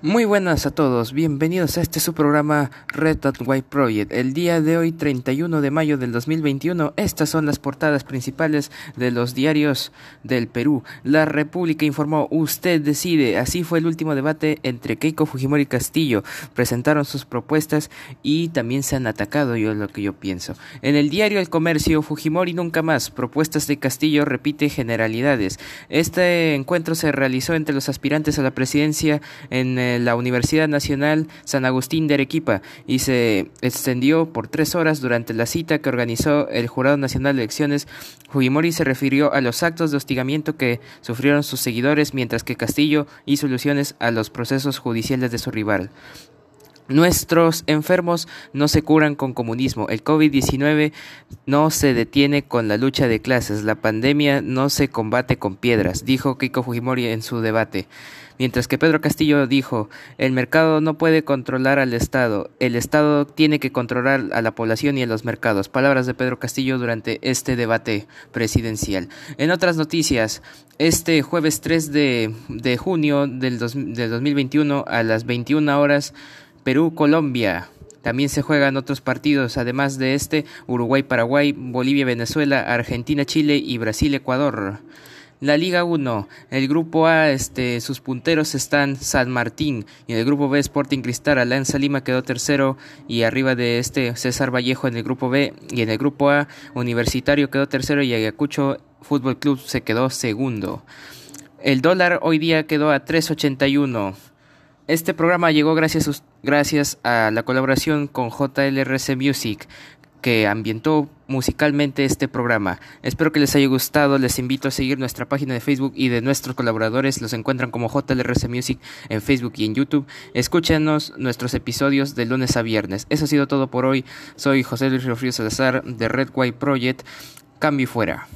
Muy buenas a todos, bienvenidos a este su programa Red Dot White Project. El día de hoy, 31 de mayo del 2021, estas son las portadas principales de los diarios del Perú. La República informó, usted decide, así fue el último debate entre Keiko Fujimori y Castillo. Presentaron sus propuestas y también se han atacado, yo lo que yo pienso. En el diario El Comercio, Fujimori nunca más, propuestas de Castillo repite generalidades. Este encuentro se realizó entre los aspirantes a la presidencia en la Universidad Nacional San Agustín de Arequipa y se extendió por tres horas durante la cita que organizó el Jurado Nacional de Elecciones. Fujimori se refirió a los actos de hostigamiento que sufrieron sus seguidores, mientras que Castillo hizo alusiones a los procesos judiciales de su rival. Nuestros enfermos no se curan con comunismo. El COVID-19 no se detiene con la lucha de clases. La pandemia no se combate con piedras, dijo Keiko Fujimori en su debate. Mientras que Pedro Castillo dijo, el mercado no puede controlar al Estado, el Estado tiene que controlar a la población y a los mercados. Palabras de Pedro Castillo durante este debate presidencial. En otras noticias, este jueves 3 de, de junio del, del 2021 a las 21 horas, Perú-Colombia. También se juegan otros partidos, además de este, Uruguay-Paraguay, Bolivia-Venezuela, Argentina-Chile y Brasil-Ecuador. La Liga 1, el grupo A, este, sus punteros están San Martín y en el grupo B Sporting Cristal, Alianza Lima quedó tercero y arriba de este César Vallejo en el grupo B y en el grupo A Universitario quedó tercero y Ayacucho Fútbol Club se quedó segundo. El dólar hoy día quedó a 3.81. Este programa llegó gracias, gracias a la colaboración con JLRC Music, que ambientó musicalmente este programa. Espero que les haya gustado. Les invito a seguir nuestra página de Facebook y de nuestros colaboradores. Los encuentran como JLRC Music en Facebook y en YouTube. Escúchenos nuestros episodios de lunes a viernes. Eso ha sido todo por hoy. Soy José Luis Río Salazar de Red White Project. Cambio fuera.